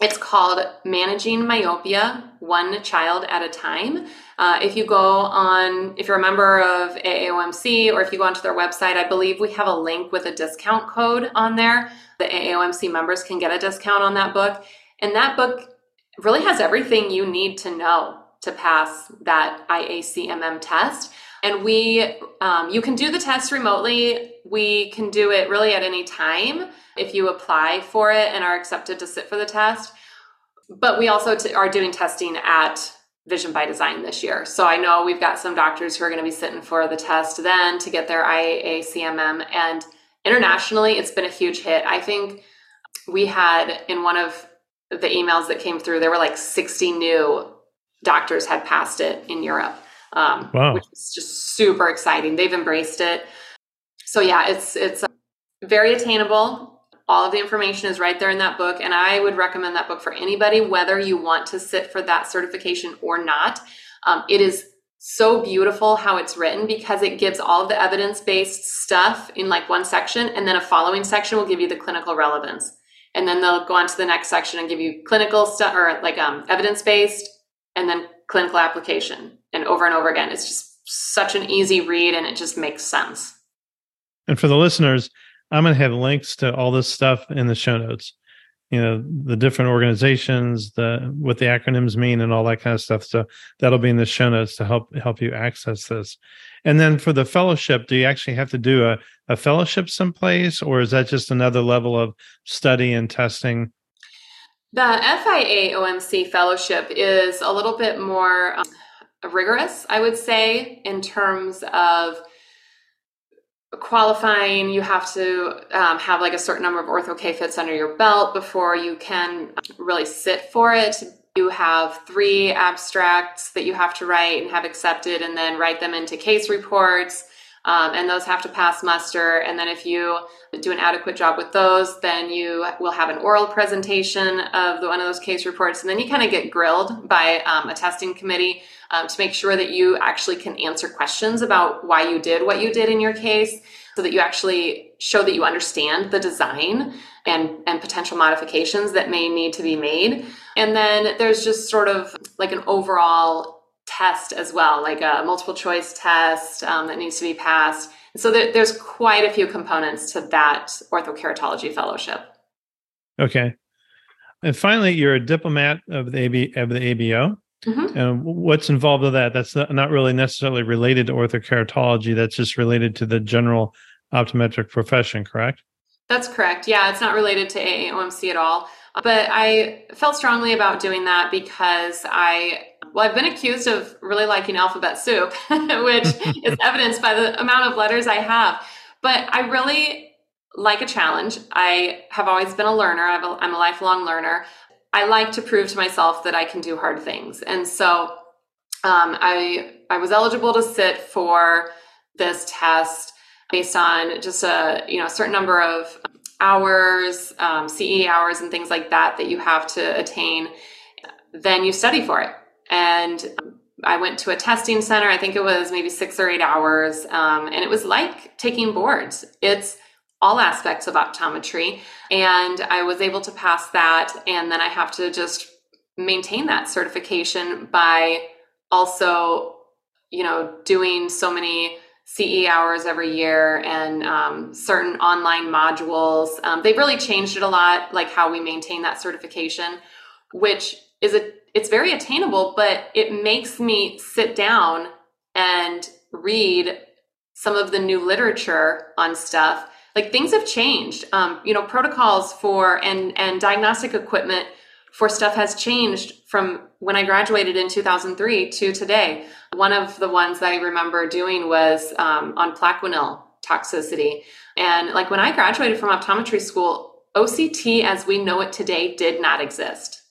It's called Managing Myopia One Child at a Time. Uh, if you go on, if you're a member of AAOMC or if you go onto their website, I believe we have a link with a discount code on there. The AAOMC members can get a discount on that book. And that book really has everything you need to know to pass that IACMM test. And we, um, you can do the test remotely. We can do it really at any time if you apply for it and are accepted to sit for the test. But we also t- are doing testing at Vision by Design this year. So I know we've got some doctors who are going to be sitting for the test then to get their IACMM. And internationally, it's been a huge hit. I think we had in one of the emails that came through, there were like 60 new doctors had passed it in Europe, um, wow. which is just super exciting. They've embraced it. So yeah, it's it's very attainable. All of the information is right there in that book, and I would recommend that book for anybody, whether you want to sit for that certification or not. Um, it is so beautiful how it's written because it gives all of the evidence based stuff in like one section, and then a following section will give you the clinical relevance. And then they'll go on to the next section and give you clinical stuff or like um, evidence based and then clinical application and over and over again. It's just such an easy read and it just makes sense. And for the listeners, I'm going to have links to all this stuff in the show notes. You know, the different organizations, the what the acronyms mean and all that kind of stuff. So that'll be in the show notes to help help you access this. And then for the fellowship, do you actually have to do a, a fellowship someplace or is that just another level of study and testing? The FIAOMC fellowship is a little bit more um, rigorous, I would say, in terms of qualifying, you have to um, have like a certain number of ortho K fits under your belt before you can really sit for it. You have three abstracts that you have to write and have accepted, and then write them into case reports. Um, and those have to pass muster. And then if you do an adequate job with those, then you will have an oral presentation of the, one of those case reports. And then you kind of get grilled by um, a testing committee um, to make sure that you actually can answer questions about why you did what you did in your case so that you actually show that you understand the design and, and potential modifications that may need to be made. And then there's just sort of like an overall test as well, like a multiple choice test um, that needs to be passed. So there, there's quite a few components to that orthokeratology fellowship. Okay. And finally, you're a diplomat of the, AB, of the ABO. Mm-hmm. And what's involved with that? That's not really necessarily related to orthokeratology. That's just related to the general optometric profession, correct? That's correct. Yeah, it's not related to AAOMC at all. But I felt strongly about doing that because I well, I've been accused of really liking alphabet soup, *laughs* which *laughs* is evidenced by the amount of letters I have. But I really like a challenge. I have always been a learner, I'm a lifelong learner. I like to prove to myself that I can do hard things. And so um, I, I was eligible to sit for this test based on just a you know a certain number of hours, um, CE hours, and things like that that you have to attain. Then you study for it and I went to a testing center. I think it was maybe six or eight hours. Um, and it was like taking boards. It's all aspects of optometry. And I was able to pass that. And then I have to just maintain that certification by also, you know, doing so many CE hours every year and um, certain online modules. Um, they've really changed it a lot, like how we maintain that certification, which is a it's very attainable, but it makes me sit down and read some of the new literature on stuff. Like things have changed. Um, you know, protocols for and and diagnostic equipment for stuff has changed from when I graduated in 2003 to today. One of the ones that I remember doing was um, on Plaquenil toxicity. And like when I graduated from optometry school, OCT as we know it today did not exist.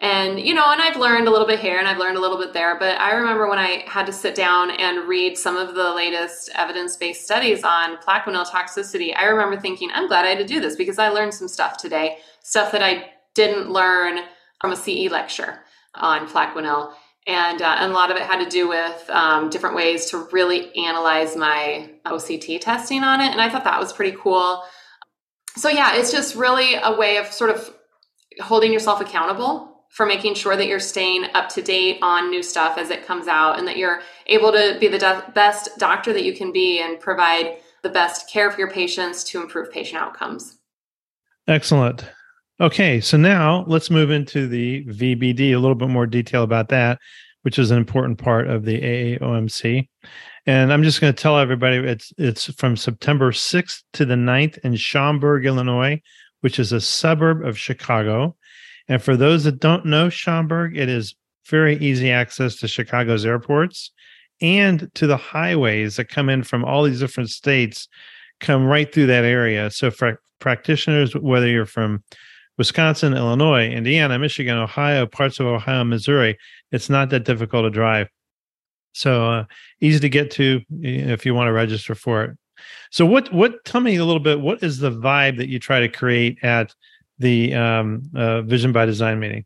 And, you know, and I've learned a little bit here and I've learned a little bit there, but I remember when I had to sit down and read some of the latest evidence based studies on plaquenil toxicity, I remember thinking, I'm glad I had to do this because I learned some stuff today, stuff that I didn't learn from a CE lecture on plaquenil. And, uh, and a lot of it had to do with um, different ways to really analyze my OCT testing on it. And I thought that was pretty cool. So, yeah, it's just really a way of sort of holding yourself accountable for making sure that you're staying up to date on new stuff as it comes out and that you're able to be the best doctor that you can be and provide the best care for your patients to improve patient outcomes. Excellent. Okay, so now let's move into the VBD, a little bit more detail about that, which is an important part of the AAOMC. And I'm just going to tell everybody it's it's from September 6th to the 9th in Schaumburg, Illinois, which is a suburb of Chicago. And for those that don't know Schaumburg, it is very easy access to Chicago's airports and to the highways that come in from all these different states come right through that area. So for practitioners, whether you're from Wisconsin, Illinois, Indiana, Michigan, Ohio, parts of Ohio, Missouri, it's not that difficult to drive. So uh, easy to get to if you want to register for it. So what what tell me a little bit what is the vibe that you try to create at the um, uh, Vision by Design meeting?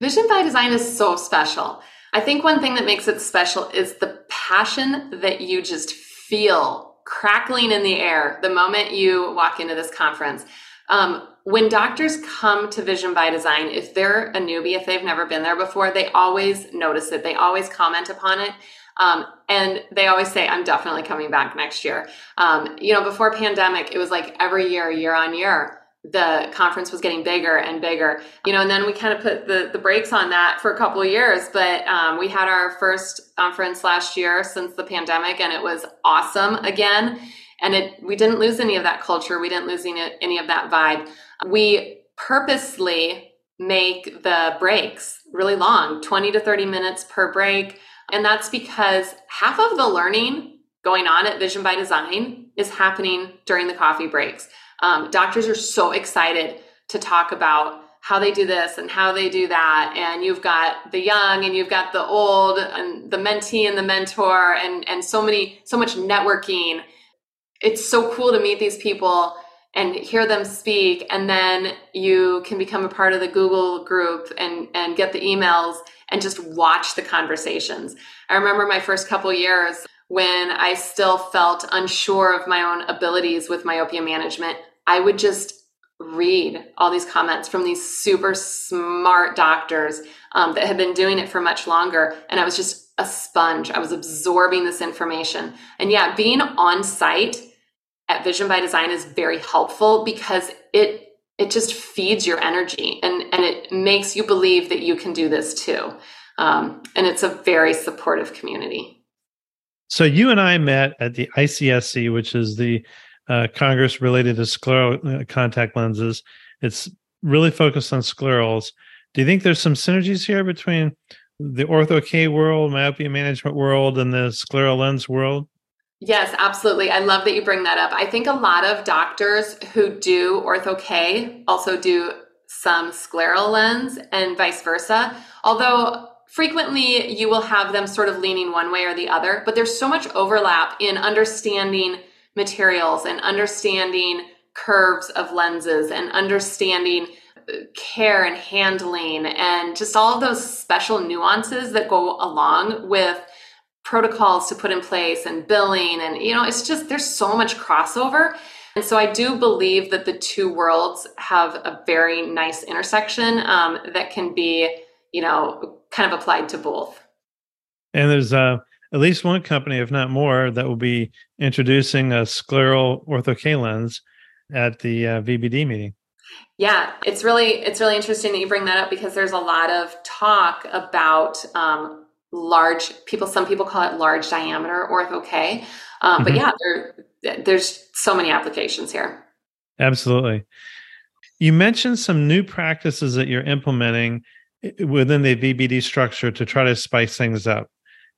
Vision by Design is so special. I think one thing that makes it special is the passion that you just feel crackling in the air the moment you walk into this conference. Um, when doctors come to Vision by Design, if they're a newbie, if they've never been there before, they always notice it. They always comment upon it. Um, and they always say, I'm definitely coming back next year. Um, you know, before pandemic, it was like every year, year on year the conference was getting bigger and bigger you know and then we kind of put the, the brakes on that for a couple of years but um, we had our first conference last year since the pandemic and it was awesome again and it we didn't lose any of that culture we didn't lose any, any of that vibe. We purposely make the breaks really long 20 to 30 minutes per break and that's because half of the learning going on at vision by design is happening during the coffee breaks um, doctors are so excited to talk about how they do this and how they do that. And you've got the young and you've got the old and the mentee and the mentor and and so many so much networking. It's so cool to meet these people and hear them speak. And then you can become a part of the google group and and get the emails and just watch the conversations. I remember my first couple years when i still felt unsure of my own abilities with myopia management I would just read all these comments from these super smart doctors um, that had been doing it for much longer. And I was just a sponge. I was absorbing this information. And yeah, being on site at Vision by Design is very helpful because it it just feeds your energy and, and it makes you believe that you can do this too. Um, and it's a very supportive community. So you and I met at the ICSC, which is the uh, Congress related to scleral uh, contact lenses. It's really focused on sclerals. Do you think there's some synergies here between the ortho K world, myopia management world, and the scleral lens world? Yes, absolutely. I love that you bring that up. I think a lot of doctors who do ortho K also do some scleral lens and vice versa. Although frequently you will have them sort of leaning one way or the other, but there's so much overlap in understanding materials and understanding curves of lenses and understanding care and handling and just all of those special nuances that go along with protocols to put in place and billing and you know it's just there's so much crossover. And so i do believe that the two worlds have a very nice intersection um, that can be you know kind of applied to both. And there's uh at least one company, if not more, that will be introducing a scleral ortho K lens at the uh, VBD meeting. Yeah, it's really it's really interesting that you bring that up because there's a lot of talk about um, large people. Some people call it large diameter ortho K, um, but mm-hmm. yeah, there, there's so many applications here. Absolutely. You mentioned some new practices that you're implementing eh, within the VBD structure to try to spice things up.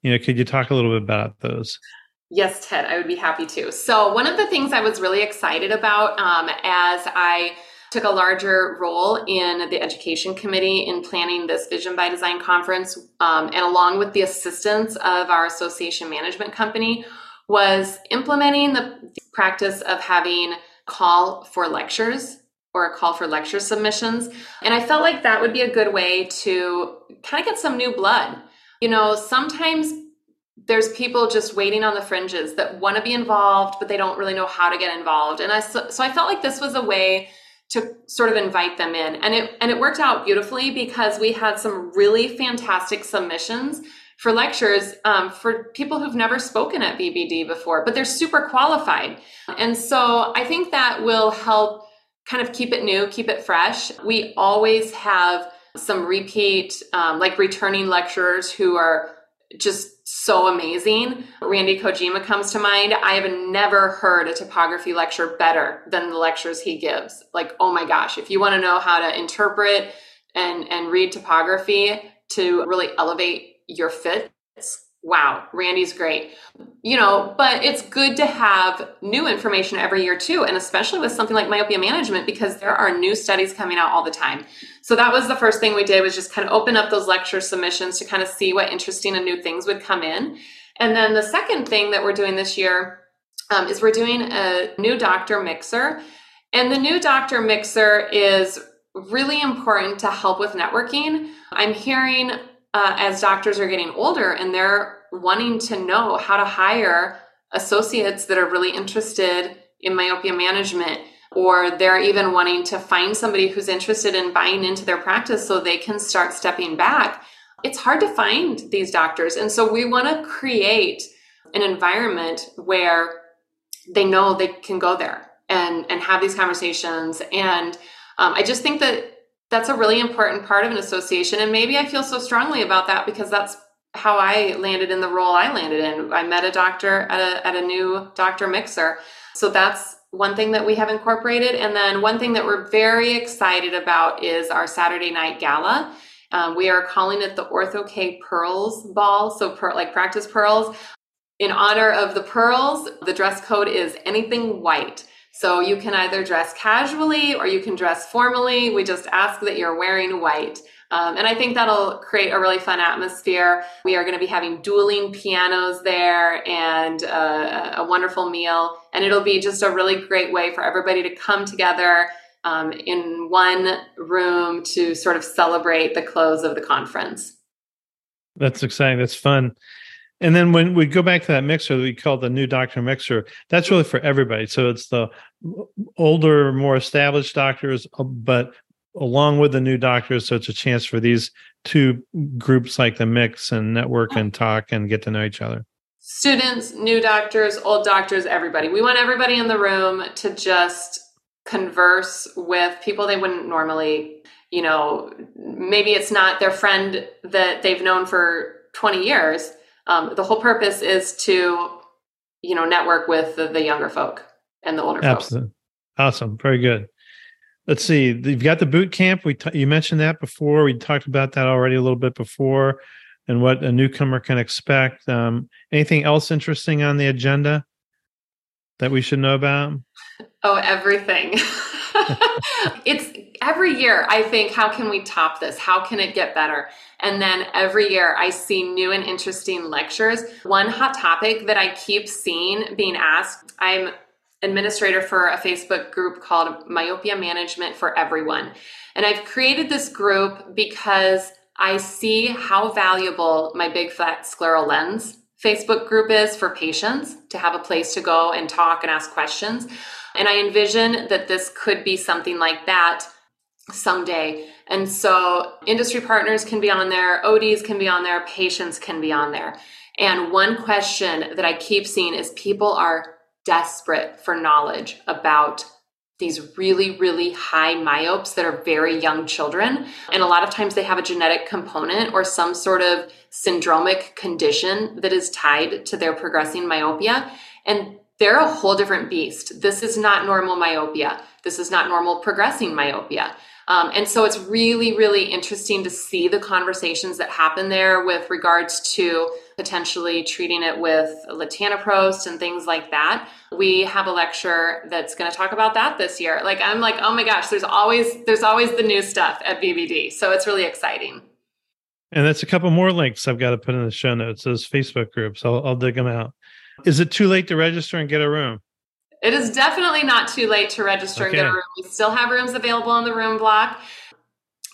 You know, could you talk a little bit about those? Yes, Ted, I would be happy to. So, one of the things I was really excited about um, as I took a larger role in the education committee in planning this Vision by Design conference, um, and along with the assistance of our association management company, was implementing the practice of having call for lectures or a call for lecture submissions. And I felt like that would be a good way to kind of get some new blood. You know, sometimes there's people just waiting on the fringes that want to be involved, but they don't really know how to get involved. And I so, so I felt like this was a way to sort of invite them in. And it and it worked out beautifully because we had some really fantastic submissions for lectures um, for people who've never spoken at VBD before, but they're super qualified. And so I think that will help kind of keep it new, keep it fresh. We always have some repeat, um, like returning lecturers who are just so amazing. Randy Kojima comes to mind. I have never heard a topography lecture better than the lectures he gives. Like, oh my gosh, if you want to know how to interpret and and read topography to really elevate your fits, wow, Randy's great. You know, but it's good to have new information every year too, and especially with something like myopia management because there are new studies coming out all the time. So that was the first thing we did was just kind of open up those lecture submissions to kind of see what interesting and new things would come in. And then the second thing that we're doing this year um, is we're doing a new doctor mixer. And the new doctor mixer is really important to help with networking. I'm hearing uh, as doctors are getting older and they're wanting to know how to hire associates that are really interested in myopia management or they're even wanting to find somebody who's interested in buying into their practice so they can start stepping back it's hard to find these doctors and so we want to create an environment where they know they can go there and and have these conversations and um, i just think that that's a really important part of an association. And maybe I feel so strongly about that because that's how I landed in the role I landed in. I met a doctor at a, at a new doctor mixer. So that's one thing that we have incorporated. And then one thing that we're very excited about is our Saturday night gala. Um, we are calling it the Ortho K Pearls Ball. So, per, like practice pearls. In honor of the pearls, the dress code is anything white. So you can either dress casually or you can dress formally. We just ask that you're wearing white. Um, and I think that'll create a really fun atmosphere. We are going to be having dueling pianos there and uh, a wonderful meal. And it'll be just a really great way for everybody to come together um, in one room to sort of celebrate the close of the conference. That's exciting. That's fun. And then when we go back to that mixer that we call the new doctor mixer, that's really for everybody. So it's the older, more established doctors, uh, but along with the new doctors. So it's a chance for these two groups like the mix and network and talk and get to know each other. Students, new doctors, old doctors, everybody. We want everybody in the room to just converse with people they wouldn't normally, you know, maybe it's not their friend that they've known for 20 years um, the whole purpose is to you know network with the, the younger folk and the older Absolutely. folks. Awesome, very good. Let's see. You've got the boot camp. We t- you mentioned that before. We talked about that already a little bit before, and what a newcomer can expect. Um, anything else interesting on the agenda that we should know about? *laughs* Oh, everything. *laughs* it's every year I think, how can we top this? How can it get better? And then every year I see new and interesting lectures. One hot topic that I keep seeing being asked, I'm administrator for a Facebook group called Myopia Management for Everyone. And I've created this group because I see how valuable my big flat scleral lens Facebook group is for patients to have a place to go and talk and ask questions. And I envision that this could be something like that someday. And so industry partners can be on there, ODs can be on there, patients can be on there. And one question that I keep seeing is people are desperate for knowledge about these really, really high myopes that are very young children. And a lot of times they have a genetic component or some sort of syndromic condition that is tied to their progressing myopia. And they're a whole different beast. This is not normal myopia. this is not normal progressing myopia. Um, and so it's really, really interesting to see the conversations that happen there with regards to potentially treating it with latanoprost and things like that. We have a lecture that's going to talk about that this year. Like I'm like, oh my gosh, there's always there's always the new stuff at VBD, so it's really exciting. And that's a couple more links I've got to put in the show notes. Those Facebook groups, I'll, I'll dig them out. Is it too late to register and get a room? It is definitely not too late to register okay. and get a room. We still have rooms available on the room block.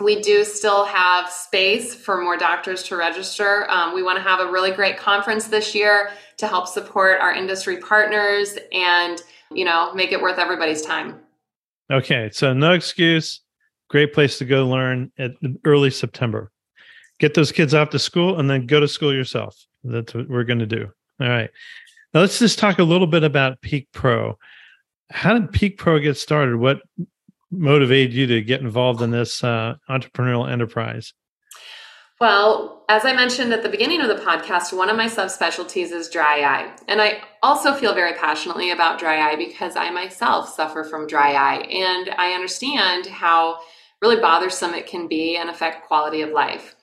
We do still have space for more doctors to register. Um, we want to have a really great conference this year to help support our industry partners and, you know, make it worth everybody's time. Okay, so no excuse. Great place to go learn at early September. Get those kids off to school and then go to school yourself. That's what we're going to do. All right. Now let's just talk a little bit about Peeq Pro. How did Peeq Pro get started? What motivated you to get involved in this uh, entrepreneurial enterprise? Well, as I mentioned at the beginning of the podcast, one of my subspecialties is dry eye. And I also feel very passionately about dry eye because I myself suffer from dry eye. And I understand how really bothersome it can be and affect quality of life.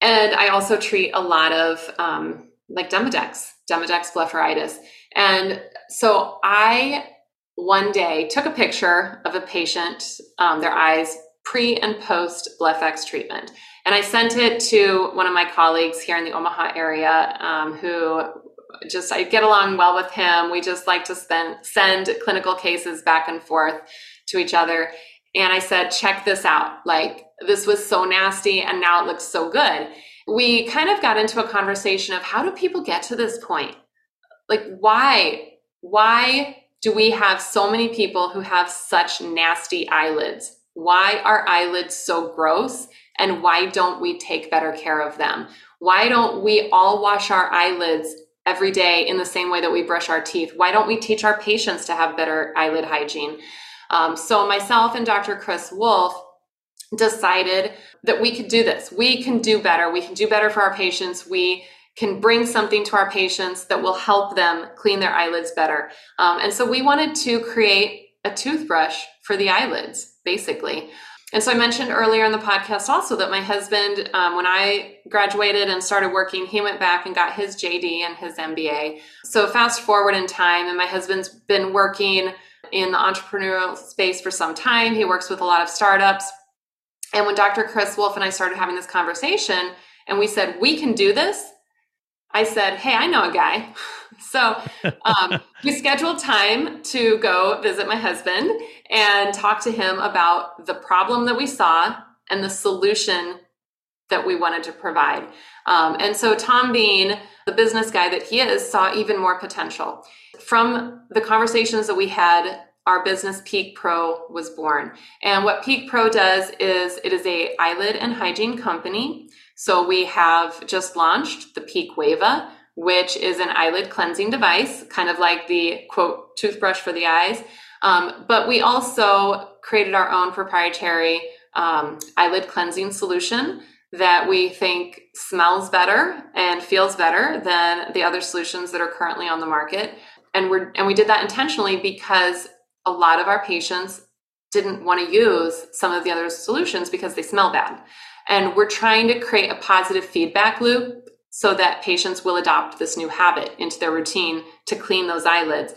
And I also treat a lot of um, like Demodex, Demodex blepharitis. And so I one day took a picture of a patient, um, their eyes pre and post BlephEx treatment. And I sent it to one of my colleagues here in the Omaha area um, who just, I get along well with him. We just like to spend, send clinical cases back and forth to each other. And I said, check this out. Like, this was so nasty and now it looks so good we kind of got into a conversation of how do people get to this point? Like, why? Why do we have so many people who have such nasty eyelids? Why are eyelids so gross? And why don't we take better care of them? Why don't we all wash our eyelids every day in the same way that we brush our teeth? Why don't we teach our patients to have better eyelid hygiene? Um, so, myself and Dr. Chris Wolf decided that we could do this. We can do better. We can do better for our patients. We can bring something to our patients that will help them clean their eyelids better. Um, and so we wanted to create a toothbrush for the eyelids, basically. And so I mentioned earlier in the podcast also that my husband, um, when I graduated and started working, he went back and got his JD and his MBA. So fast forward in time, and my husband's been working in the entrepreneurial space for some time. He works with a lot of startups. And when Dr. Chris Wolf and I started having this conversation and we said, we can do this, I said, hey, I know a guy. *laughs* so um, *laughs* we scheduled time to go visit my husband and talk to him about the problem that we saw and the solution that we wanted to provide. Um, and so Tom being the business guy that he is, saw even more potential. From the conversations that we had our business Peeq Pro was born. And what Peeq Pro does is it is a eyelid and hygiene company. So we have just launched the Peeq Wava, which is an eyelid cleansing device, kind of like the quote toothbrush for the eyes. Um, but we also created our own proprietary um, eyelid cleansing solution that we think smells better and feels better than the other solutions that are currently on the market. And we're and we did that intentionally because a lot of our patients didn't want to use some of the other solutions because they smell bad. And we're trying to create a positive feedback loop so that patients will adopt this new habit into their routine to clean those eyelids.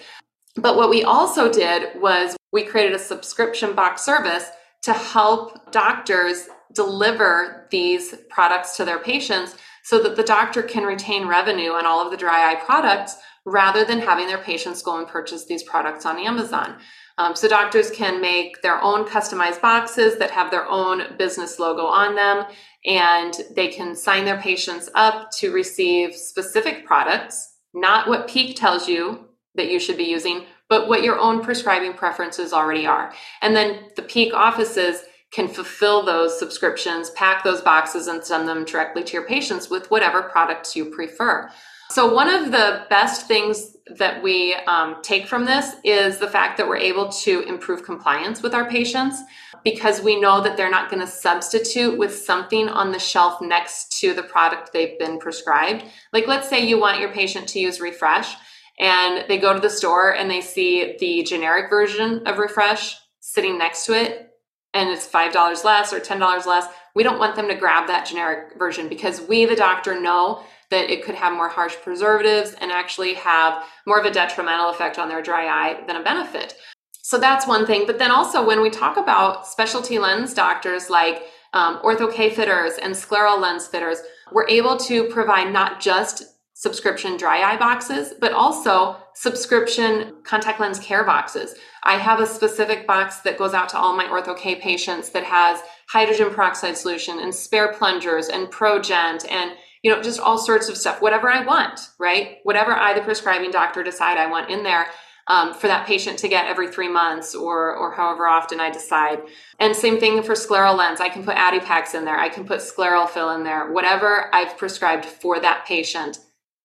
But what we also did was we created a subscription box service to help doctors deliver these products to their patients so that the doctor can retain revenue on all of the dry eye products rather than having their patients go and purchase these products on Amazon. Um, so doctors can make their own customized boxes that have their own business logo on them, and they can sign their patients up to receive specific products, not what Peeq tells you that you should be using, but what your own prescribing preferences already are. And then the Peeq offices can fulfill those subscriptions, pack those boxes, and send them directly to your patients with whatever products you prefer. So, one of the best things that we um, take from this is the fact that we're able to improve compliance with our patients because we know that they're not going to substitute with something on the shelf next to the product they've been prescribed. Like, let's say you want your patient to use Refresh and they go to the store and they see the generic version of Refresh sitting next to it and it's $5 less or $10 less, we don't want them to grab that generic version because we, the doctor, know that it could have more harsh preservatives and actually have more of a detrimental effect on their dry eye than a benefit. So that's one thing. But then also, when we talk about specialty lens doctors like um, ortho K fitters and scleral lens fitters, we're able to provide not just subscription dry eye boxes, but also subscription contact lens care boxes. I have a specific box that goes out to all my ortho K patients that has hydrogen peroxide solution and spare plungers and ProGent and you know just all sorts of stuff, whatever I want, right? Whatever I, the prescribing doctor, decide I want in there. Um, for that patient to get every three months or or however often I decide. And same thing for scleral lens. I can put Addipaks in there. I can put ScleralFil in there. Whatever I've prescribed for that patient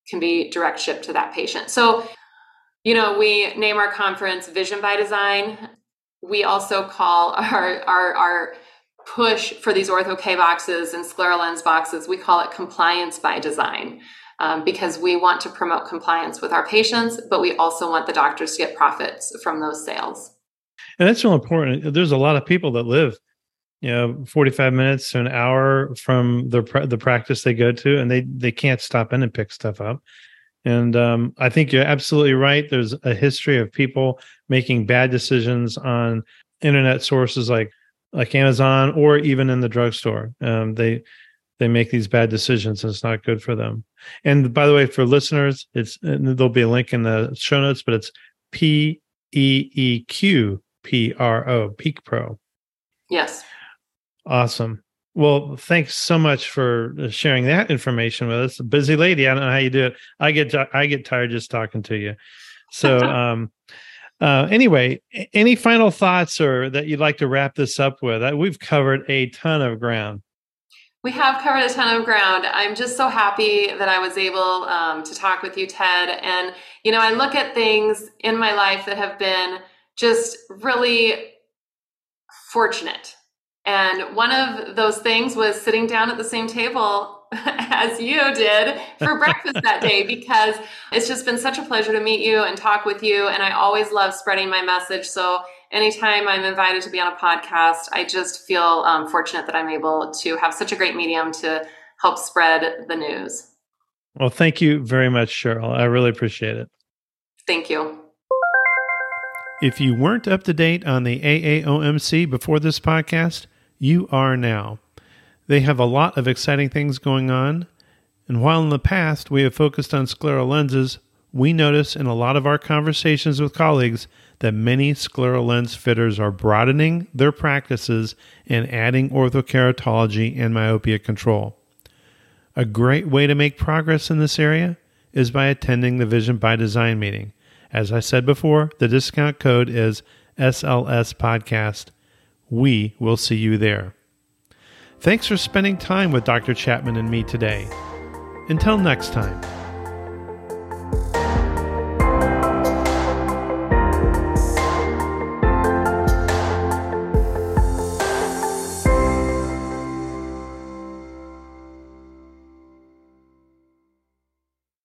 can be direct shipped to that patient. So, you know, we name our conference Vision by Design. We also call *laughs* our our, our push for these ortho K boxes and scleral lens boxes, we call it compliance by design. Um, because we want to promote compliance with our patients, but we also want the doctors to get profits from those sales. And that's real important. There's a lot of people that live you know 45 minutes to an hour from the the practice they go to and they they can't stop in and pick stuff up and um, i think you're absolutely right there's a history of people making bad decisions on internet sources like like amazon or even in the drugstore um, they they make these bad decisions and it's not good for them and by the way for listeners it's there'll be a link in the show notes but it's p e e q p r o Peeq Pro yes Awesome. Well, thanks so much for sharing that information with us. busy lady. I don't know how you do it. I get I get tired just talking to you. So, *laughs* um, uh, anyway, any final thoughts or that you'd like to wrap this up with? Uh, we've covered a ton of ground. We have covered a ton of ground. I'm just so happy that I was able um, to talk with you, Ted. And you know, I look at things in my life that have been just really fortunate and one of those things was sitting down at the same table *laughs* as you did for breakfast that day because it's just been such a pleasure to meet you and talk with you. And I always love spreading my message. So anytime I'm invited to be on a podcast, I just feel um, fortunate that I'm able to have such a great medium to help spread the news. Well, thank you very much, Cheryl. I really appreciate it. Thank you. If you weren't up to date on the AAOMC before this podcast, you are now. They have a lot of exciting things going on, and while in the past we have focused on scleral lenses, we notice in a lot of our conversations with colleagues that many scleral lens fitters are broadening their practices and adding orthokeratology and myopia control. A great way to make progress in this area is by attending the Vision by Design meeting. As I said before, the discount code is SLS Podcast we will see you there. Thanks for spending time with Dr. Chapman and me today. Until next time.